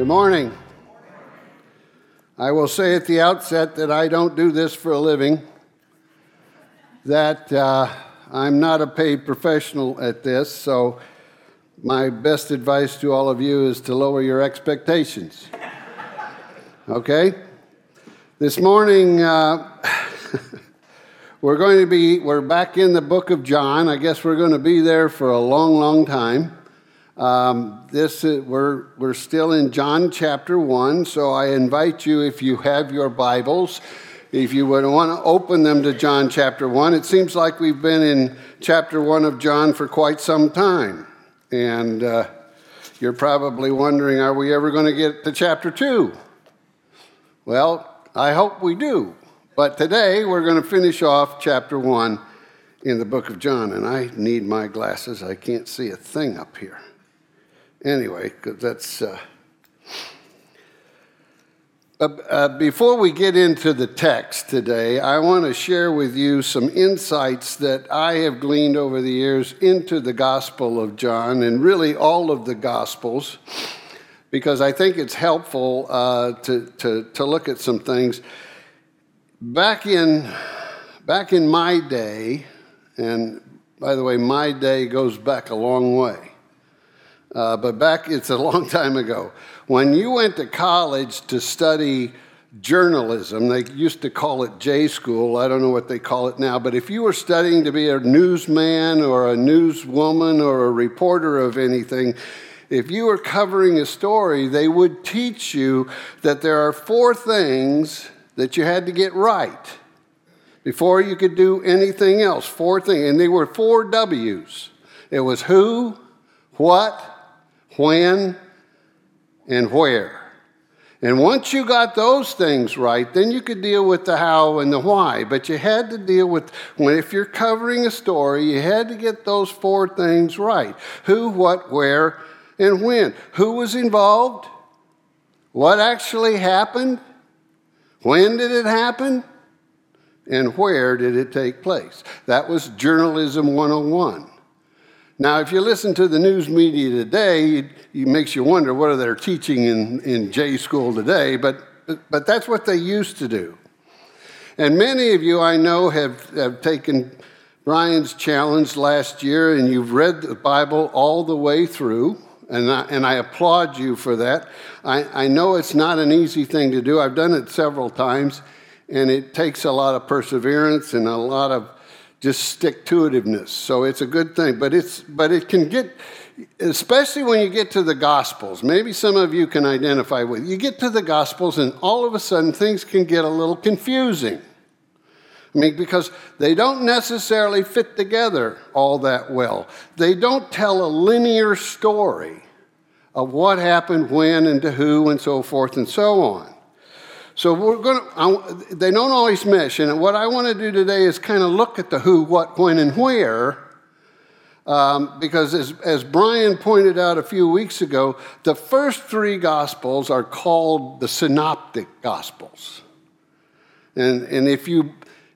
Good morning. I will say at the outset that I don't do this for a living, that uh, I'm not a paid professional at this, so my best advice to all of you is to lower your expectations. Okay? This morning, uh, we're going to be, we're back in the book of John. I guess we're going to be there for a long, long time. Um, this is, we're, we're still in John chapter 1, so I invite you, if you have your Bibles, if you would want to open them to John chapter 1. It seems like we've been in chapter 1 of John for quite some time. And uh, you're probably wondering, are we ever going to get to chapter 2? Well, I hope we do. But today we're going to finish off chapter 1 in the book of John. And I need my glasses, I can't see a thing up here. Anyway, because that's. Uh, uh, uh, before we get into the text today, I want to share with you some insights that I have gleaned over the years into the Gospel of John and really all of the Gospels, because I think it's helpful uh, to, to, to look at some things. Back in, back in my day, and by the way, my day goes back a long way. Uh, but back, it's a long time ago. When you went to college to study journalism, they used to call it J school. I don't know what they call it now, but if you were studying to be a newsman or a newswoman or a reporter of anything, if you were covering a story, they would teach you that there are four things that you had to get right before you could do anything else. Four things, and they were four W's. It was who, what, when, and where. And once you got those things right, then you could deal with the how and the why. But you had to deal with, when if you're covering a story, you had to get those four things right who, what, where, and when. Who was involved? What actually happened? When did it happen? And where did it take place? That was Journalism 101. Now, if you listen to the news media today, it, it makes you wonder what are they teaching in, in J school today, but, but that's what they used to do. And many of you I know have, have taken Brian's challenge last year and you've read the Bible all the way through, and I, and I applaud you for that. I, I know it's not an easy thing to do. I've done it several times, and it takes a lot of perseverance and a lot of just stick to itiveness. So it's a good thing, but it's but it can get especially when you get to the gospels. Maybe some of you can identify with. You get to the gospels and all of a sudden things can get a little confusing. I mean, because they don't necessarily fit together all that well. They don't tell a linear story of what happened when and to who and so forth and so on. So we're going to, they don't always mesh. And what I want to do today is kind of look at the who, what, when, and where. Um, because as, as Brian pointed out a few weeks ago, the first three gospels are called the synoptic gospels. And, and if you,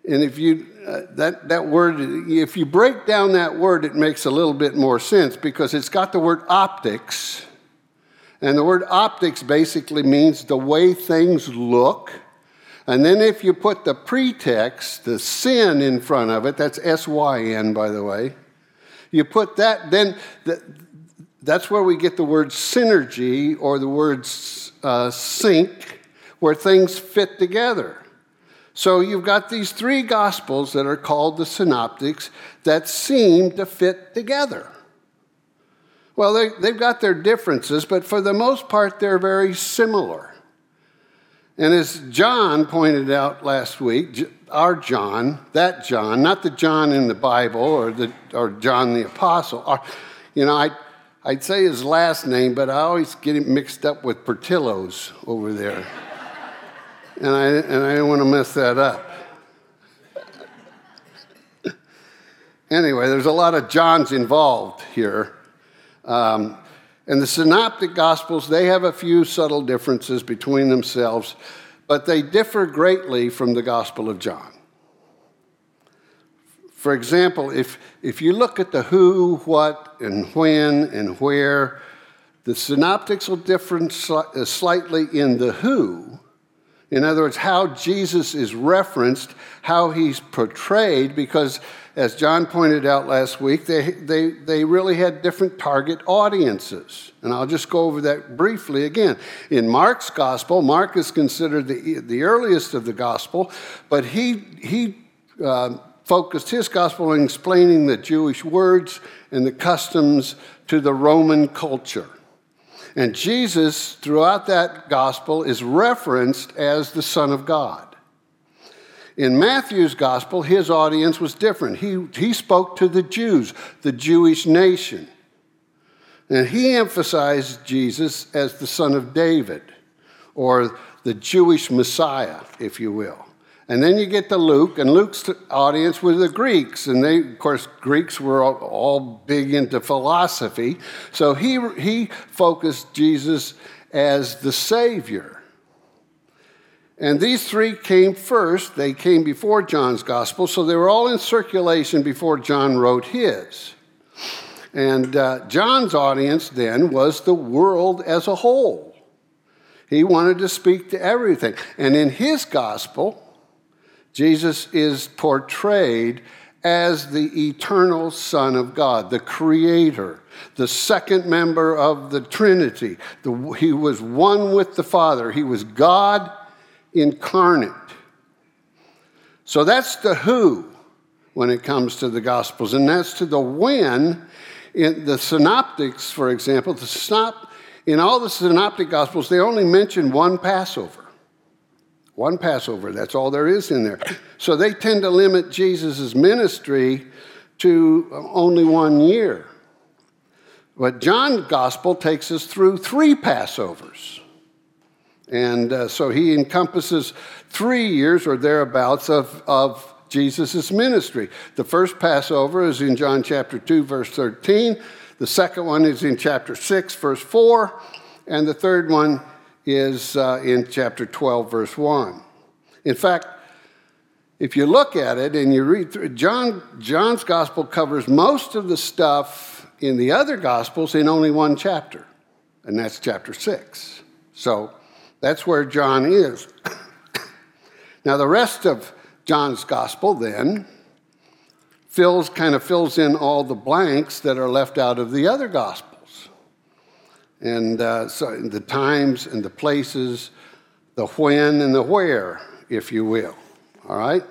and if you, uh, that, that word, if you break down that word, it makes a little bit more sense because it's got the word optics and the word optics basically means the way things look. And then if you put the pretext, the sin in front of it, that's S Y N, by the way, you put that, then that's where we get the word synergy or the word uh, sync, where things fit together. So you've got these three gospels that are called the synoptics that seem to fit together. Well, they, they've got their differences, but for the most part, they're very similar. And as John pointed out last week, our John, that John, not the John in the Bible or, the, or John the Apostle, you know, I, I'd say his last name, but I always get it mixed up with Portillo's over there. and, I, and I didn't want to mess that up. anyway, there's a lot of Johns involved here. Um, and the synoptic gospels, they have a few subtle differences between themselves, but they differ greatly from the Gospel of John. For example, if, if you look at the who, what, and when, and where, The synoptics will differ uh, slightly in the who. In other words, how Jesus is referenced, how he's portrayed, because as John pointed out last week, they, they, they really had different target audiences. And I'll just go over that briefly again. In Mark's gospel, Mark is considered the, the earliest of the gospel, but he, he uh, focused his gospel on explaining the Jewish words and the customs to the Roman culture. And Jesus, throughout that gospel, is referenced as the Son of God. In Matthew's gospel, his audience was different. He, he spoke to the Jews, the Jewish nation. And he emphasized Jesus as the son of David, or the Jewish Messiah, if you will. And then you get to Luke, and Luke's audience were the Greeks, and they, of course, Greeks were all, all big into philosophy. So he, he focused Jesus as the Savior. And these three came first. They came before John's gospel, so they were all in circulation before John wrote his. And uh, John's audience then was the world as a whole. He wanted to speak to everything. And in his gospel, Jesus is portrayed as the eternal Son of God, the Creator, the second member of the Trinity. The, he was one with the Father, He was God incarnate. So that's the who when it comes to the Gospels, and that's to the when. In the synoptics, for example, the synop, in all the synoptic Gospels, they only mention one Passover. One Passover, that's all there is in there. So they tend to limit Jesus' ministry to only one year. But John's gospel takes us through three Passovers. And uh, so he encompasses three years or thereabouts of, of Jesus' ministry. The first Passover is in John chapter 2, verse 13. The second one is in chapter 6, verse 4. And the third one is uh, in chapter 12, verse 1. In fact, if you look at it and you read through, John, John's gospel covers most of the stuff in the other gospels in only one chapter, and that's chapter 6. So that's where John is. now, the rest of John's gospel then fills kind of fills in all the blanks that are left out of the other gospels. And uh, so the times and the places, the when and the where, if you will. All right?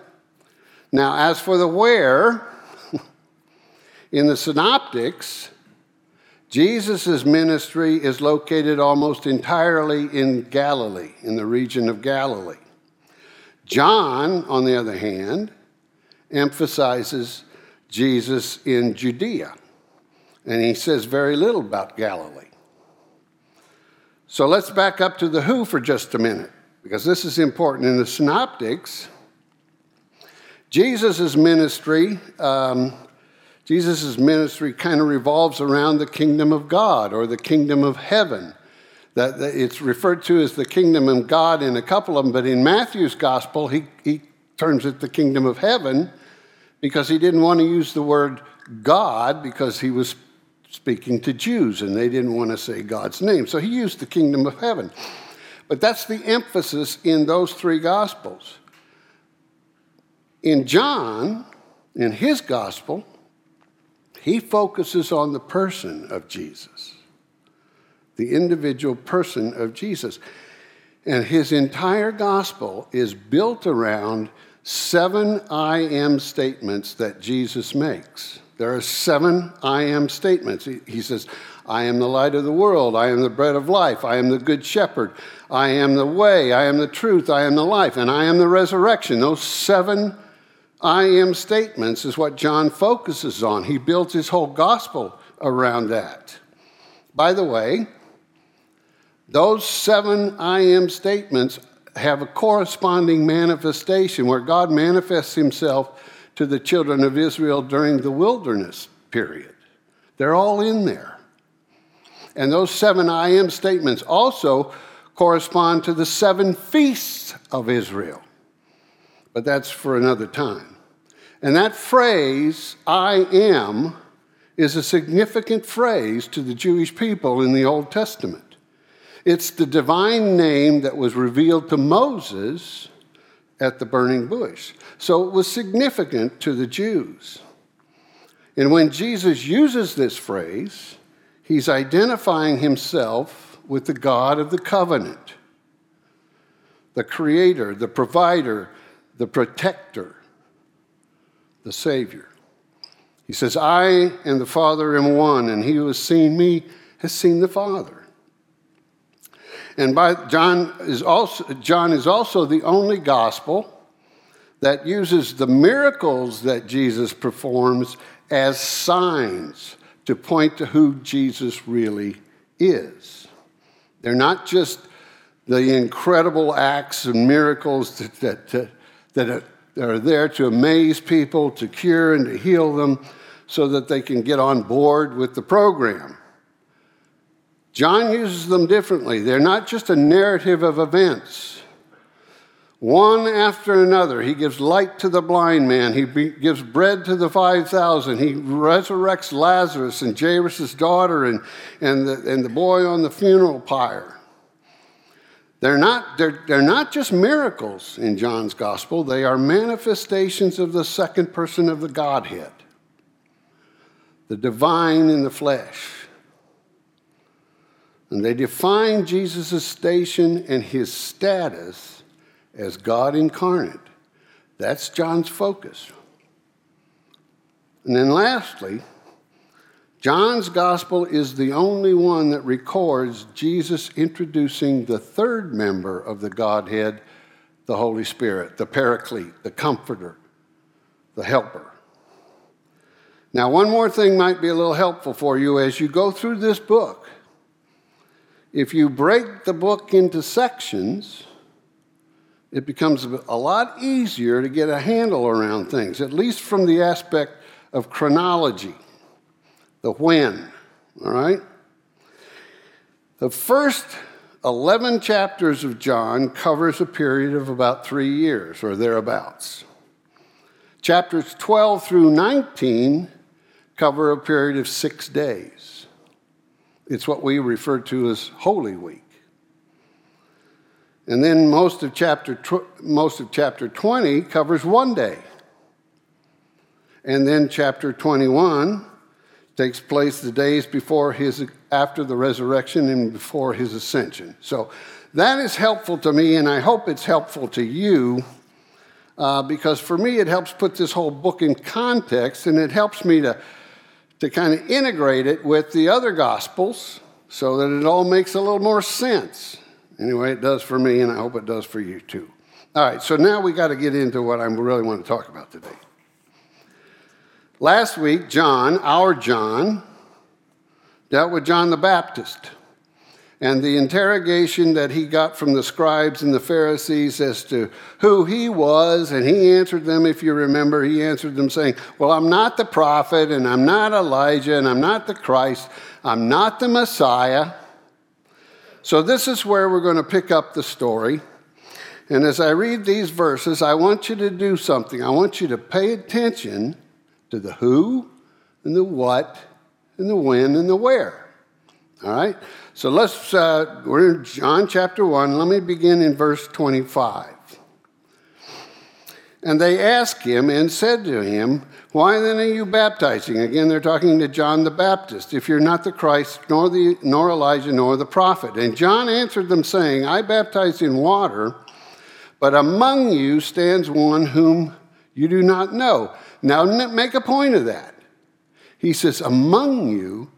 Now, as for the where, in the synoptics, Jesus' ministry is located almost entirely in Galilee, in the region of Galilee. John, on the other hand, emphasizes Jesus in Judea, and he says very little about Galilee. So let's back up to the who for just a minute, because this is important. In the synoptics, Jesus' ministry um, Jesus' ministry kind of revolves around the kingdom of God or the kingdom of heaven. That, it's referred to as the kingdom of God in a couple of them, but in Matthew's gospel, he, he terms it the kingdom of heaven because he didn't want to use the word God because he was speaking to Jews and they didn't want to say God's name. So he used the kingdom of heaven. But that's the emphasis in those three gospels. In John, in his gospel, he focuses on the person of Jesus, the individual person of Jesus. And his entire gospel is built around seven I am statements that Jesus makes. There are seven I am statements. He, says, I am the light of the world. I am the bread of life. I am the good shepherd. I am the way. I am the truth. I am the life. And I am the resurrection. Those seven I am statements is what John focuses on. He builds his whole gospel around that. By the way, those seven I am statements have a corresponding manifestation where God manifests himself to the children of Israel during the wilderness period. They're all in there. And those seven I am statements also correspond to the seven feasts of Israel. But that's for another time. And that phrase, I am, is a significant phrase to the Jewish people in the Old Testament. It's the divine name that was revealed to Moses at the burning bush. So it was significant to the Jews. And when Jesus uses this phrase, he's identifying himself with the God of the covenant, the creator, the provider, the protector, the Savior. He says, I and the Father am one, and he who has seen me has seen the Father. And by John is also John is also the only gospel that uses the miracles that Jesus performs as signs to point to who Jesus really is. They're not just the incredible acts and miracles that, that, that, are there to amaze people, to cure and to heal them so that they can get on board with the program. John uses them differently. They're not just a narrative of events. One after another, he gives light to the blind man. He be, gives bread to the 5,000. He resurrects Lazarus and Jairus' daughter and, and, the, and the boy on the funeral pyre. They're not, they're, they're not just miracles in John's gospel, they are manifestations of the second person of the Godhead, the divine in the flesh. And they define Jesus' station and his status as God incarnate. That's John's focus. And then lastly, John's gospel is the only one that records Jesus introducing the third member of the Godhead, the Holy Spirit, the Paraclete, the Comforter, the Helper. Now, one more thing might be a little helpful for you as you go through this book. If you break the book into sections, it becomes a lot easier to get a handle around things, at least from the aspect of chronology the when, all right? The first 11 chapters of John covers a period of about three years or thereabouts. Chapters 12 through 19 cover a period of six days. It's what we refer to as Holy Week. And then most of chapter, most of chapter 20 covers one day. And then chapter 21 takes place the days before his after the resurrection and before his ascension. So that is helpful to me, and I hope it's helpful to you. Uh, because for me, it helps put this whole book in context and it helps me to, to kind of integrate it with the other gospels so that it all makes a little more sense. Anyway, it does for me, and I hope it does for you too. All right, so now we got to get into what I really want to talk about today. Last week, John, our John, dealt with John the Baptist and the interrogation that he got from the scribes and the Pharisees as to who he was. And he answered them, if you remember, he answered them saying, Well, I'm not the prophet, and I'm not Elijah, and I'm not the Christ, I'm not the Messiah. So, this is where we're going to pick up the story. And as I read these verses, I want you to do something. I want you to pay attention to the who and the what and the when and the where. All right? So let's, uh, we're in John chapter 1. Let me begin in verse 25. And they asked him and said to him, Why then are you baptizing? Again, they're talking to John the Baptist. If you're not the Christ, nor, the, nor Elijah, nor the prophet. And John answered them, saying, I baptize in water, but among you stands one whom you do not know. Now, make a point of that. He says, Among you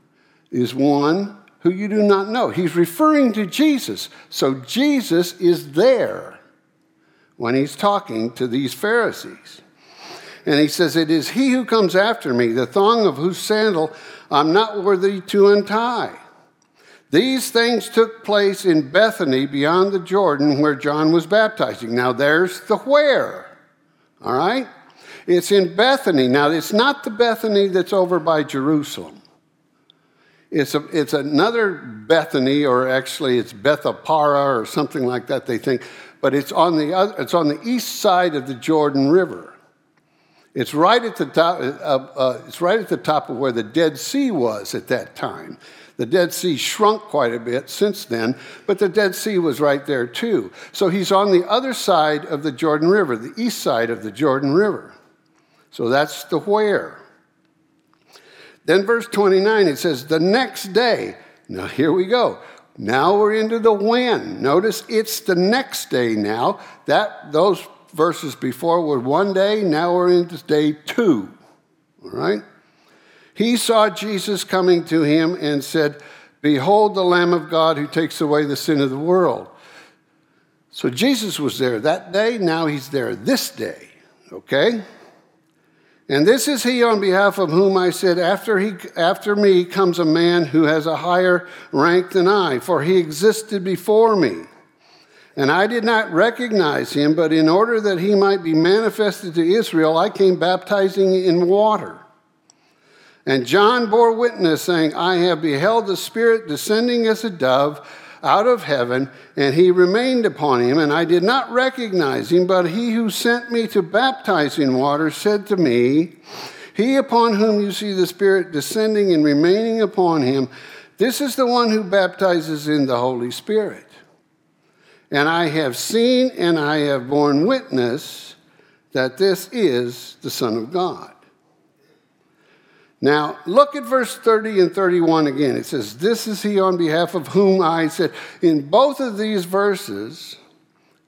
is one who you do not know. He's referring to Jesus. So Jesus is there when he's talking to these Pharisees. And he says, It is he who comes after me, the thong of whose sandal I'm not worthy to untie. These things took place in Bethany beyond the Jordan where John was baptizing. Now there's the where, all right? It's in Bethany. Now, it's not the Bethany that's over by Jerusalem. It's, a, it's another Bethany, or actually it's Bethabara or something like that, they think. But it's on, the other, it's on the east side of the Jordan River. It's right at the top. Uh, uh, it's right at the top of where the Dead Sea was at that time. The Dead Sea shrunk quite a bit since then, but the Dead Sea was right there too. So he's on the other side of the Jordan River, the east side of the Jordan River. So that's the where. Then, verse 29, it says, The next day. Now, here we go. Now we're into the when. Notice it's the next day now. That those verses before were one day, now we're into day two. All right? He saw Jesus coming to him and said, Behold the Lamb of God who takes away the sin of the world. So Jesus was there that day, now he's there this day. Okay? And this is he on behalf of whom I said, after, he, after me comes a man who has a higher rank than I, for he existed before me. And I did not recognize him, but in order that he might be manifested to Israel, I came baptizing in water. And John bore witness, saying, I have beheld the Spirit descending as a dove out of heaven, and he remained upon him, and I did not recognize him, but he who sent me to baptize in water said to me, He upon whom you see the Spirit descending and remaining upon him, this is the one who baptizes in the Holy Spirit. And I have seen and I have borne witness that this is the Son of God. Now, look at verse 30 and 31 again. It says, This is he on behalf of whom I said. In both of these verses,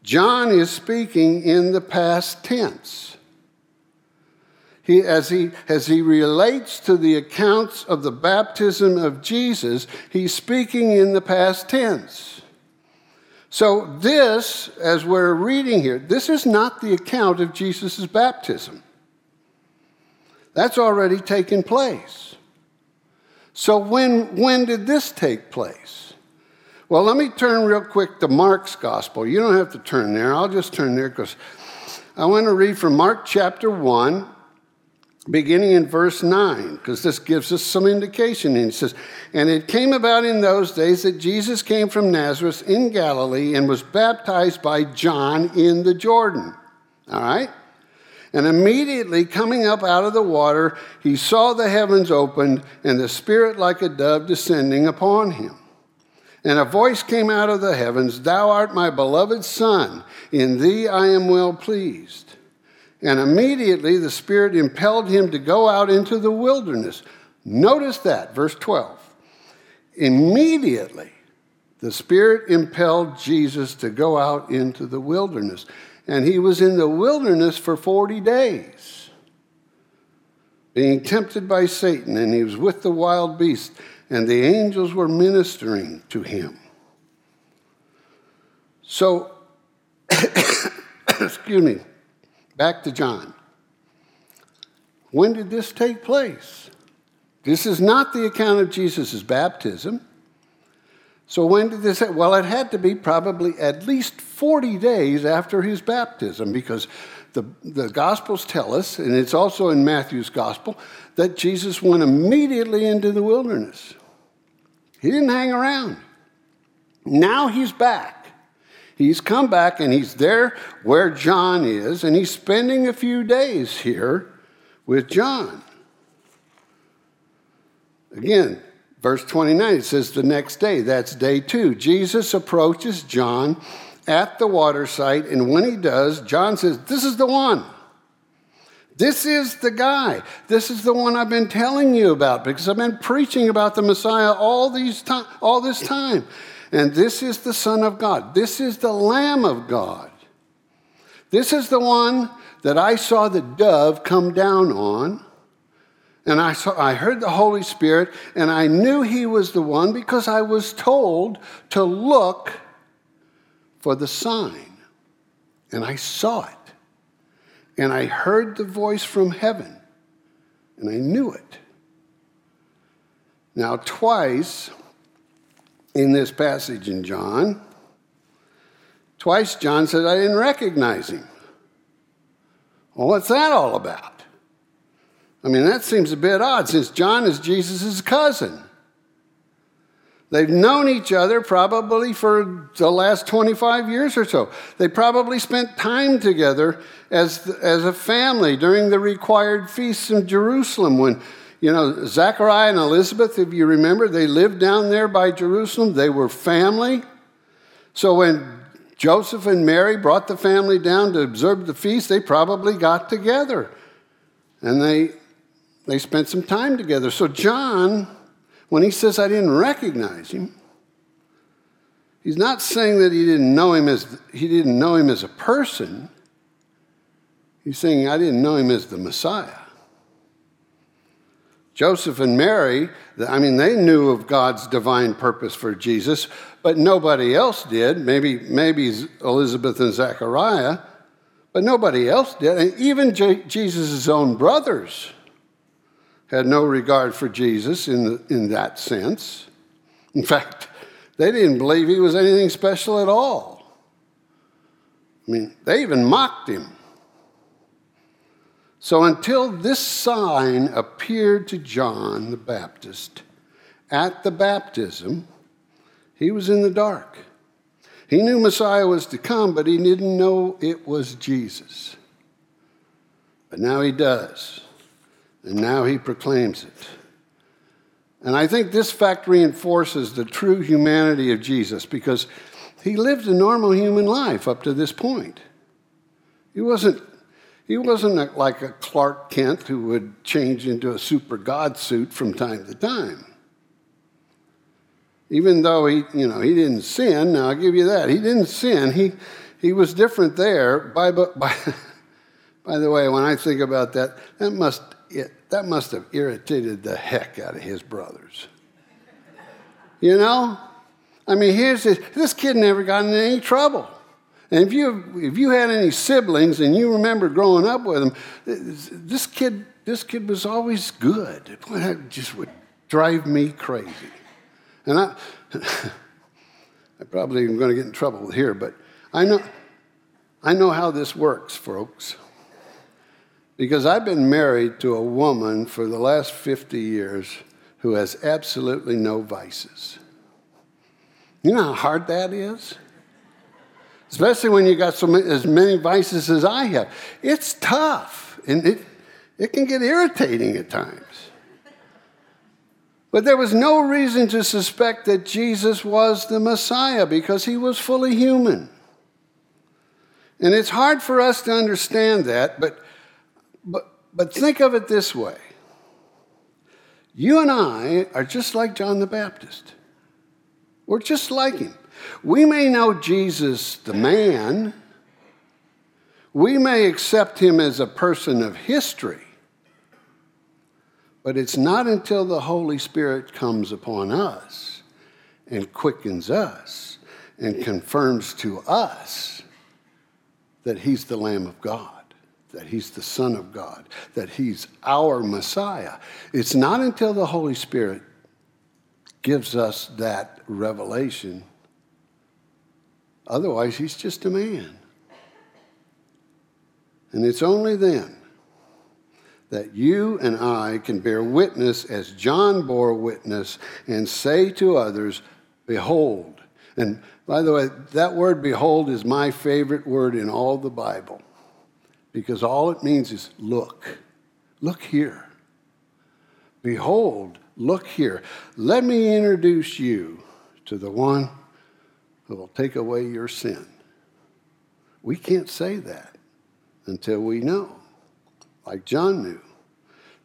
John is speaking in the past tense. He, as, he, as he relates to the accounts of the baptism of Jesus, he's speaking in the past tense. So, this, as we're reading here, this is not the account of Jesus' baptism. That's already taken place. So when, when did this take place? Well, let me turn real quick to Mark's gospel. You don't have to turn there. I'll just turn there because I want to read from Mark chapter 1, beginning in verse 9, because this gives us some indication. And it says, And it came about in those days that Jesus came from Nazareth in Galilee and was baptized by John in the Jordan. All right? And immediately coming up out of the water, he saw the heavens opened and the Spirit like a dove descending upon him. And a voice came out of the heavens Thou art my beloved Son, in thee I am well pleased. And immediately the Spirit impelled him to go out into the wilderness. Notice that, verse 12. Immediately the Spirit impelled Jesus to go out into the wilderness and he was in the wilderness for 40 days, being tempted by Satan, and he was with the wild beast, and the angels were ministering to him. So, excuse me, back to John. When did this take place? This is not the account of Jesus' baptism. So when did this? Well, it had to be probably at least 40 days after his baptism because the, the Gospels tell us, and it's also in Matthew's Gospel, that Jesus went immediately into the wilderness. He didn't hang around. Now he's back. He's come back and he's there where John is, and he's spending a few days here with John. Again, Verse 29, it says the next day, that's day two. Jesus approaches John at the water site, and when he does, John says, This is the one. This is the guy. This is the one I've been telling you about because I've been preaching about the Messiah all, these time, all this time. And this is the Son of God. This is the Lamb of God. This is the one that I saw the dove come down on and I, saw, I heard the Holy Spirit, and I knew He was the one because I was told to look for the sign. And I saw it. And I heard the voice from heaven, and I knew it. Now, twice in this passage in John, twice John said, I didn't recognize him. Well, what's that all about? I mean, that seems a bit odd since John is Jesus' cousin. They've known each other probably for the last 25 years or so. They probably spent time together as, as a family during the required feasts in Jerusalem when, you know, Zachariah and Elizabeth, if you remember, they lived down there by Jerusalem. They were family. So when Joseph and Mary brought the family down to observe the feast, they probably got together and they, they spent some time together. So John when he says, I didn't recognize him, he's not saying that he didn't know him as, he didn't know him as a person. He's saying, I didn't know him as the Messiah. Joseph and Mary, I mean, they knew of God's divine purpose for Jesus, but nobody else did. Maybe, maybe Elizabeth and Zechariah, but nobody else did. And even Jesus' own brothers had no regard for Jesus in, the, in that sense. In fact, they didn't believe he was anything special at all. I mean, they even mocked him. So until this sign appeared to John the Baptist at the baptism, he was in the dark. He knew Messiah was to come, but he didn't know it was Jesus. But now he does and now he proclaims it. And I think this fact reinforces the true humanity of Jesus because he lived a normal human life up to this point. He wasn't, he wasn't like a Clark Kent who would change into a super God suit from time to time. Even though he, you know, he didn't sin, now I'll give you that. He didn't sin. He, he was different there. By, by, by the way, when I think about that, that must it, that must have irritated the heck out of his brothers. You know? I mean, here's this, this kid never got in any trouble. And if you, if you had any siblings and you remember growing up with them, this kid, this kid was always good. That just would drive me crazy. And I, I probably am going to get in trouble here, but I know, I know how this works, folks. Because I've been married to a woman for the last 50 years who has absolutely no vices. You know how hard that is? Especially when you got so many, as many vices as I have. It's tough and it, it can get irritating at times. But there was no reason to suspect that Jesus was the Messiah because he was fully human. And it's hard for us to understand that, but but, but think of it this way you and I are just like John the Baptist. We're just like him. We may know Jesus, the man, we may accept him as a person of history, but it's not until the Holy Spirit comes upon us and quickens us and confirms to us that he's the Lamb of God that he's the Son of God, that he's our Messiah. It's not until the Holy Spirit gives us that revelation. Otherwise, he's just a man. And it's only then that you and I can bear witness as John bore witness and say to others, Behold. And by the way, that word behold is my favorite word in all the Bible because all it means is look. Look here. Behold, look here. Let me introduce you to the one who will take away your sin. We can't say that until we know, like John knew.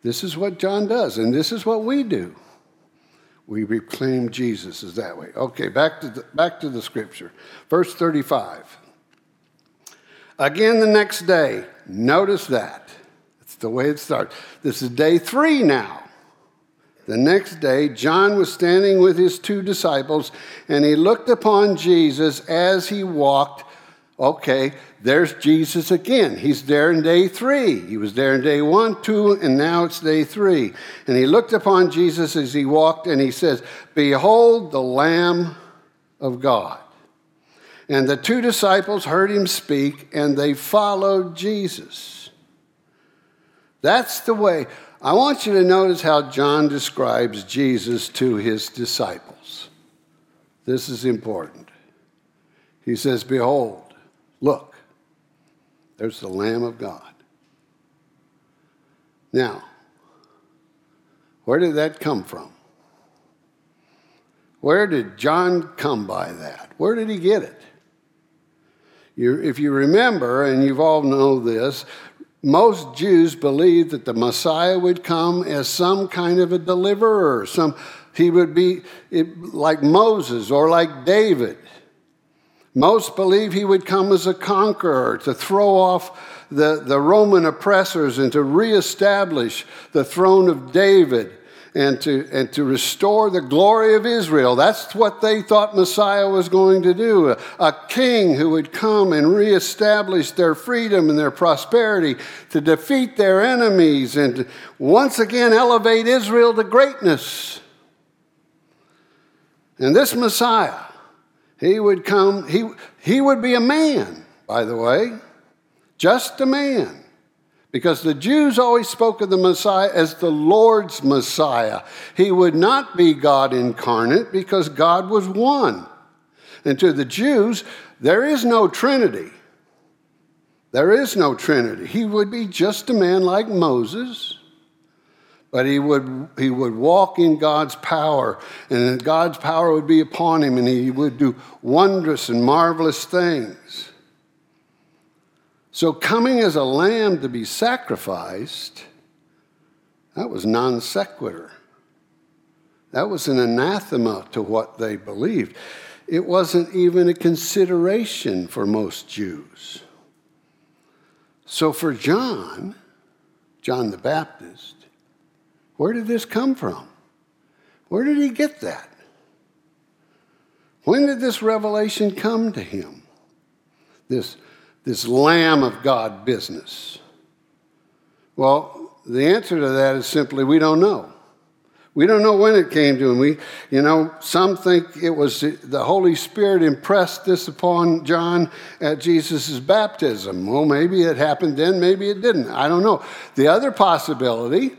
This is what John does, and this is what we do. We reclaim Jesus is that way. Okay, back to the, back to the scripture. Verse 35. Again the next day, notice that. It's the way it starts. This is day three now. The next day, John was standing with his two disciples, and he looked upon Jesus as he walked. Okay, there's Jesus again. He's there in day three. He was there in day one, two, and now it's day three. And he looked upon Jesus as he walked, and he says, Behold the Lamb of God. And the two disciples heard him speak and they followed Jesus. That's the way. I want you to notice how John describes Jesus to his disciples. This is important. He says, Behold, look, there's the Lamb of God. Now, where did that come from? Where did John come by that? Where did he get it? You, if you remember, and you've all know this, most Jews believed that the Messiah would come as some kind of a deliverer. Some, he would be like Moses or like David. Most believe he would come as a conqueror to throw off the, the Roman oppressors and to reestablish the throne of David and to, and to restore the glory of Israel. That's what they thought Messiah was going to do a, a king who would come and reestablish their freedom and their prosperity, to defeat their enemies, and once again elevate Israel to greatness. And this Messiah, he would come, he, he would be a man, by the way, just a man because the Jews always spoke of the Messiah as the Lord's Messiah. He would not be God incarnate because God was one. And to the Jews, there is no Trinity. There is no Trinity. He would be just a man like Moses, but he would, he would walk in God's power, and God's power would be upon him, and he would do wondrous and marvelous things. So, coming as a lamb to be sacrificed, that was non sequitur. That was an anathema to what they believed. It wasn't even a consideration for most Jews. So, for John, John the Baptist, where did this come from? Where did he get that? When did this revelation come to him? This this Lamb of God business? Well, the answer to that is simply we don't know. We don't know when it came to him. We, you know, some think it was the Holy Spirit impressed this upon John at Jesus' baptism. Well, maybe it happened then, maybe it didn't. I don't know. The other possibility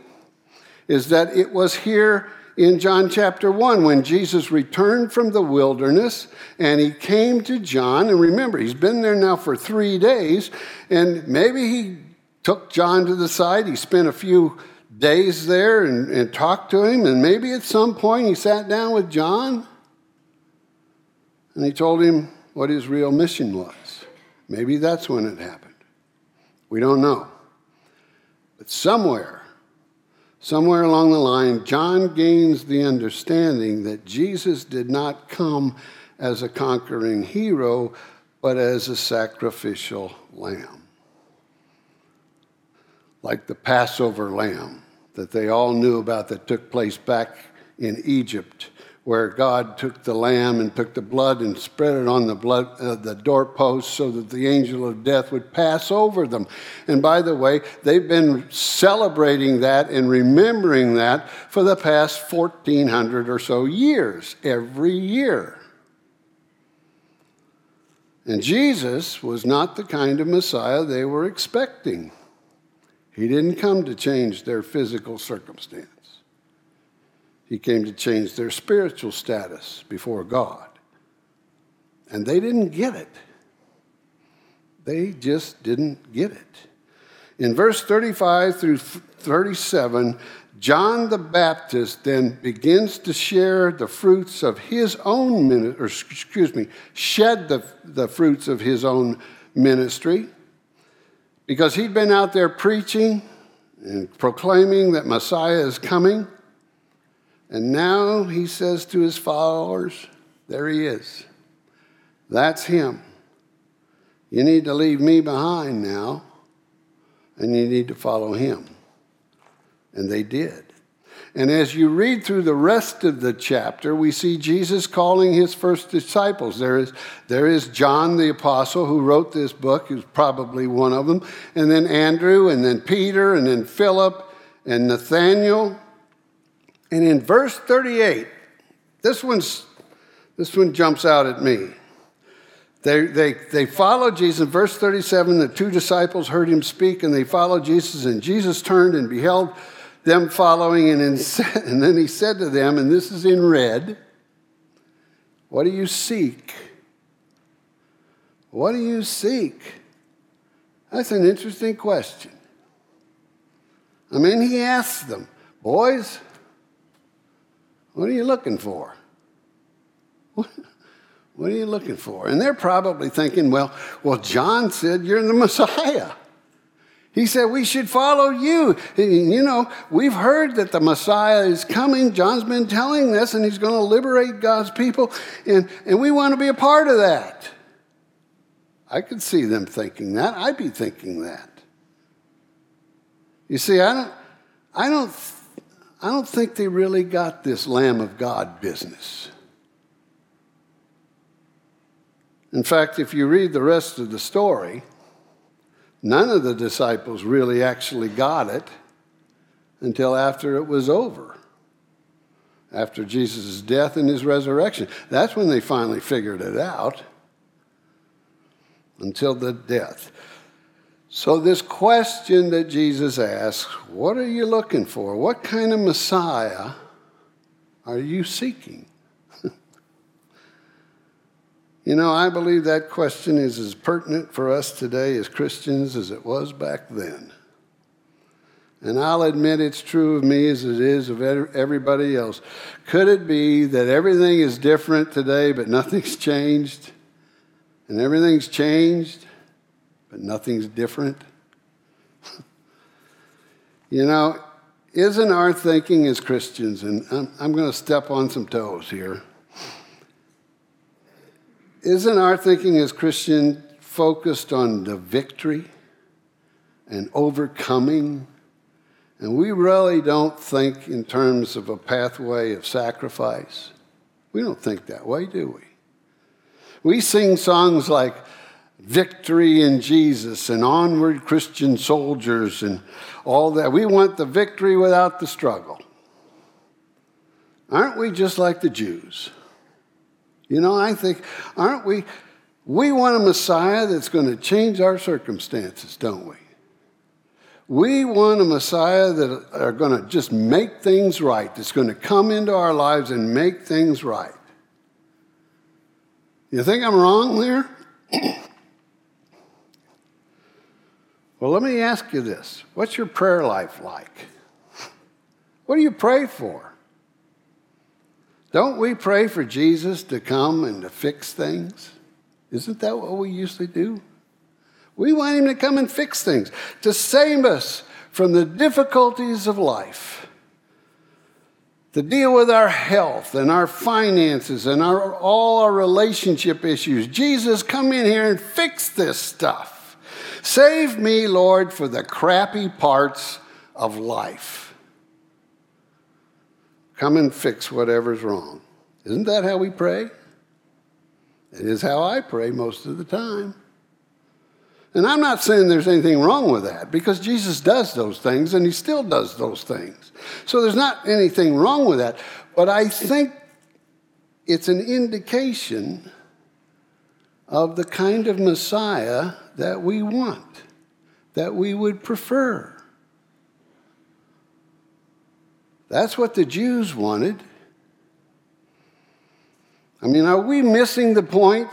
is that it was here in John chapter 1 when Jesus returned from the wilderness and he came to John. And remember, he's been there now for three days. And maybe he took John to the side. He spent a few days there and, and talked to him. And maybe at some point he sat down with John and he told him what his real mission was. Maybe that's when it happened. We don't know. But somewhere, Somewhere along the line, John gains the understanding that Jesus did not come as a conquering hero, but as a sacrificial lamb. Like the Passover lamb that they all knew about that took place back in Egypt where God took the lamb and took the blood and spread it on the blood uh, the doorpost so that the angel of death would pass over them. And by the way, they've been celebrating that and remembering that for the past 1400 or so years every year. And Jesus was not the kind of Messiah they were expecting. He didn't come to change their physical circumstance. He came to change their spiritual status before God. And they didn't get it. They just didn't get it. In verse 35 through 37, John the Baptist then begins to share the fruits of his own ministry, or excuse me, shed the, the fruits of his own ministry because he'd been out there preaching and proclaiming that Messiah is coming. And now he says to his followers, There he is. That's him. You need to leave me behind now, and you need to follow him. And they did. And as you read through the rest of the chapter, we see Jesus calling his first disciples. There is, there is John the Apostle who wrote this book, who's probably one of them, and then Andrew, and then Peter, and then Philip, and Nathaniel, and in verse 38, this, one's, this one jumps out at me. They, they, they followed Jesus. In verse 37, the two disciples heard him speak, and they followed Jesus. And Jesus turned and beheld them following, and, in, and then he said to them, and this is in red What do you seek? What do you seek? That's an interesting question. I mean, he asks them, Boys, what are you looking for? What, are you looking for? And they're probably thinking, well, well, John said you're the Messiah. He said we should follow you. You know, we've heard that the Messiah is coming. John's been telling this, and he's going to liberate God's people, and, and we want to be a part of that. I could see them thinking that. I'd be thinking that. You see, I don't, I don't, I don't think they really got this Lamb of God business. In fact, if you read the rest of the story, none of the disciples really actually got it until after it was over, after Jesus' death and his resurrection. That's when they finally figured it out, until the death. So, this question that Jesus asks, what are you looking for? What kind of Messiah are you seeking? you know, I believe that question is as pertinent for us today as Christians as it was back then. And I'll admit it's true of me as it is of everybody else. Could it be that everything is different today, but nothing's changed? And everything's changed? But nothing's different. you know, isn't our thinking as Christians, and I'm, I'm going to step on some toes here, isn't our thinking as Christian focused on the victory and overcoming? And we really don't think in terms of a pathway of sacrifice. We don't think that way, do we? We sing songs like, victory in Jesus and onward Christian soldiers and all that. We want the victory without the struggle. Aren't we just like the Jews? You know, I think, aren't we? We want a Messiah that's going to change our circumstances, don't we? We want a Messiah that are going to just make things right, that's going to come into our lives and make things right. You think I'm wrong there? Well, let me ask you this What's your prayer life like? What do you pray for? Don't we pray for Jesus to come and to fix things? Isn't that what we usually do? We want him to come and fix things, to save us from the difficulties of life, to deal with our health and our finances and our, all our relationship issues. Jesus, come in here and fix this stuff. Save me, Lord, for the crappy parts of life. Come and fix whatever's wrong. Isn't that how we pray? It is how I pray most of the time. And I'm not saying there's anything wrong with that because Jesus does those things and he still does those things. So there's not anything wrong with that. But I think it's an indication of the kind of Messiah that we want, that we would prefer. That's what the Jews wanted. I mean, are we missing the point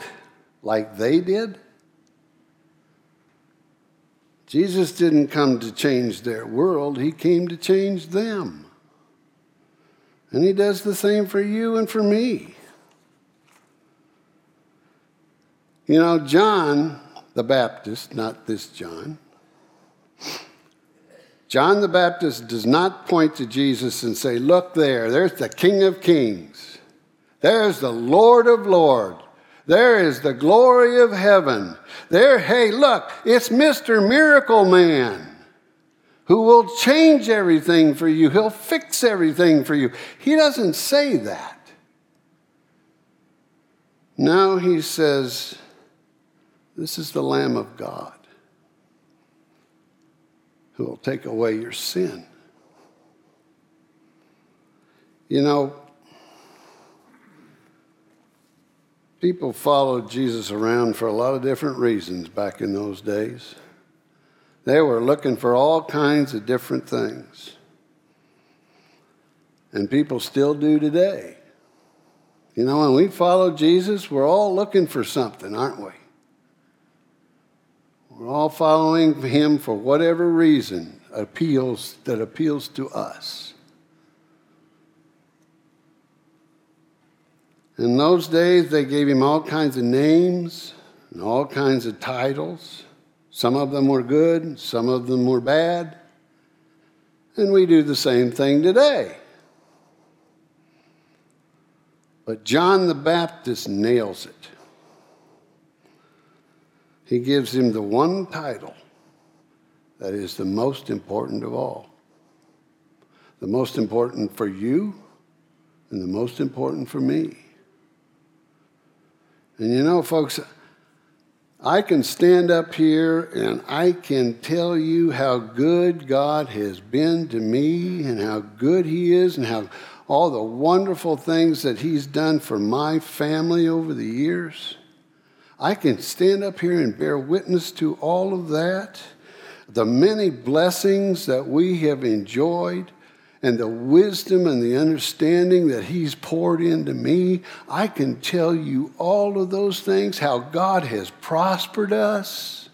like they did? Jesus didn't come to change their world, He came to change them. And He does the same for you and for me. You know, John the Baptist, not this John. John the Baptist does not point to Jesus and say, Look there, there's the King of Kings. There's the Lord of Lords. There is the glory of heaven. There, hey, look, it's Mr. Miracle Man who will change everything for you. He'll fix everything for you. He doesn't say that. Now he says, this is the Lamb of God who will take away your sin. You know, people followed Jesus around for a lot of different reasons back in those days. They were looking for all kinds of different things. And people still do today. You know, when we follow Jesus, we're all looking for something, aren't we? We're all following him for whatever reason appeals that appeals to us. In those days, they gave him all kinds of names and all kinds of titles. Some of them were good, some of them were bad. And we do the same thing today. But John the Baptist nails it. He gives him the one title that is the most important of all. The most important for you and the most important for me. And you know, folks, I can stand up here and I can tell you how good God has been to me and how good He is and how all the wonderful things that He's done for my family over the years. I can stand up here and bear witness to all of that, the many blessings that we have enjoyed and the wisdom and the understanding that He's poured into me, I can tell you all of those things, how God has prospered us.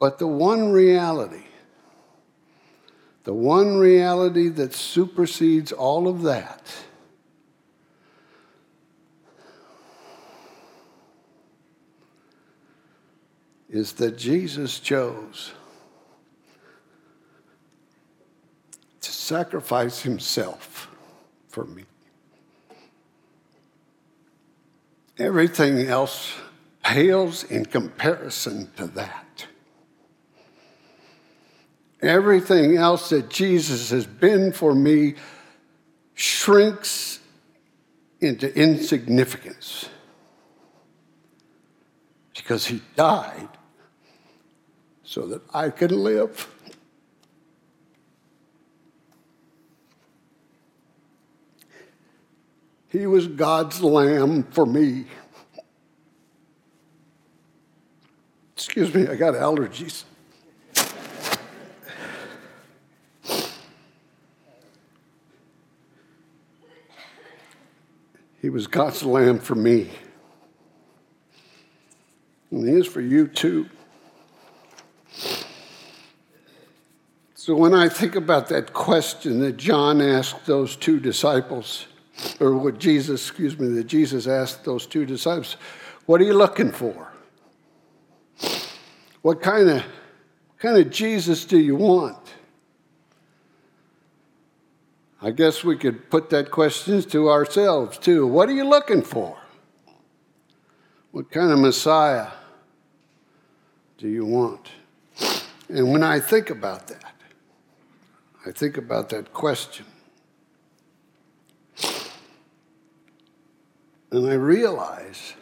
But the one reality, the one reality that supersedes all of that, is that Jesus chose to sacrifice himself for me. Everything else pales in comparison to that. Everything else that Jesus has been for me shrinks into insignificance because he died so that I could live. He was God's lamb for me. Excuse me, I got allergies. He was God's lamb for me. And he is for you too. So when I think about that question that John asked those two disciples, or what Jesus, excuse me, that Jesus asked those two disciples, What are you looking for? What kind of, kind of Jesus do you want? I guess we could put that question to ourselves too. What are you looking for? What kind of Messiah do you want? And when I think about that, I think about that question. And I realize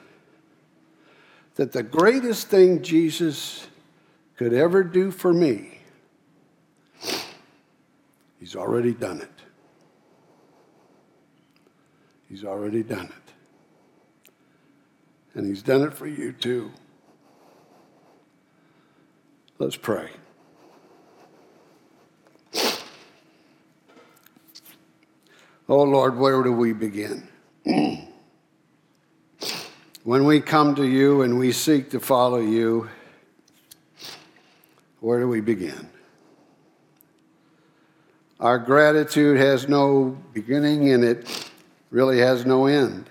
that the greatest thing Jesus could ever do for me, he's already done it. He's already done it. And he's done it for you too. Let's pray. Oh Lord, where do we begin? When we come to you and we seek to follow you, where do we begin? Our gratitude has no beginning and it really has no end.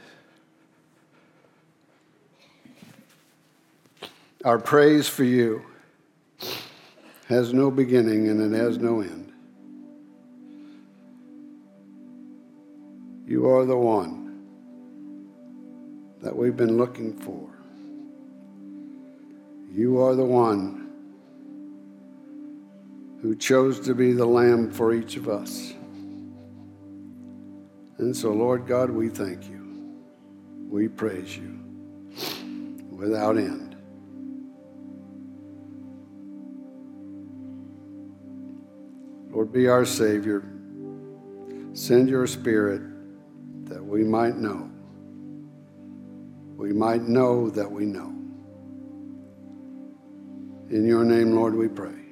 Our praise for you has no beginning and it has no end. You are the one that we've been looking for. You are the one who chose to be the lamb for each of us. And so, Lord God, we thank you. We praise you without end. Lord, be our Savior. Send your Spirit that we might know we might know that we know. In your name, Lord, we pray.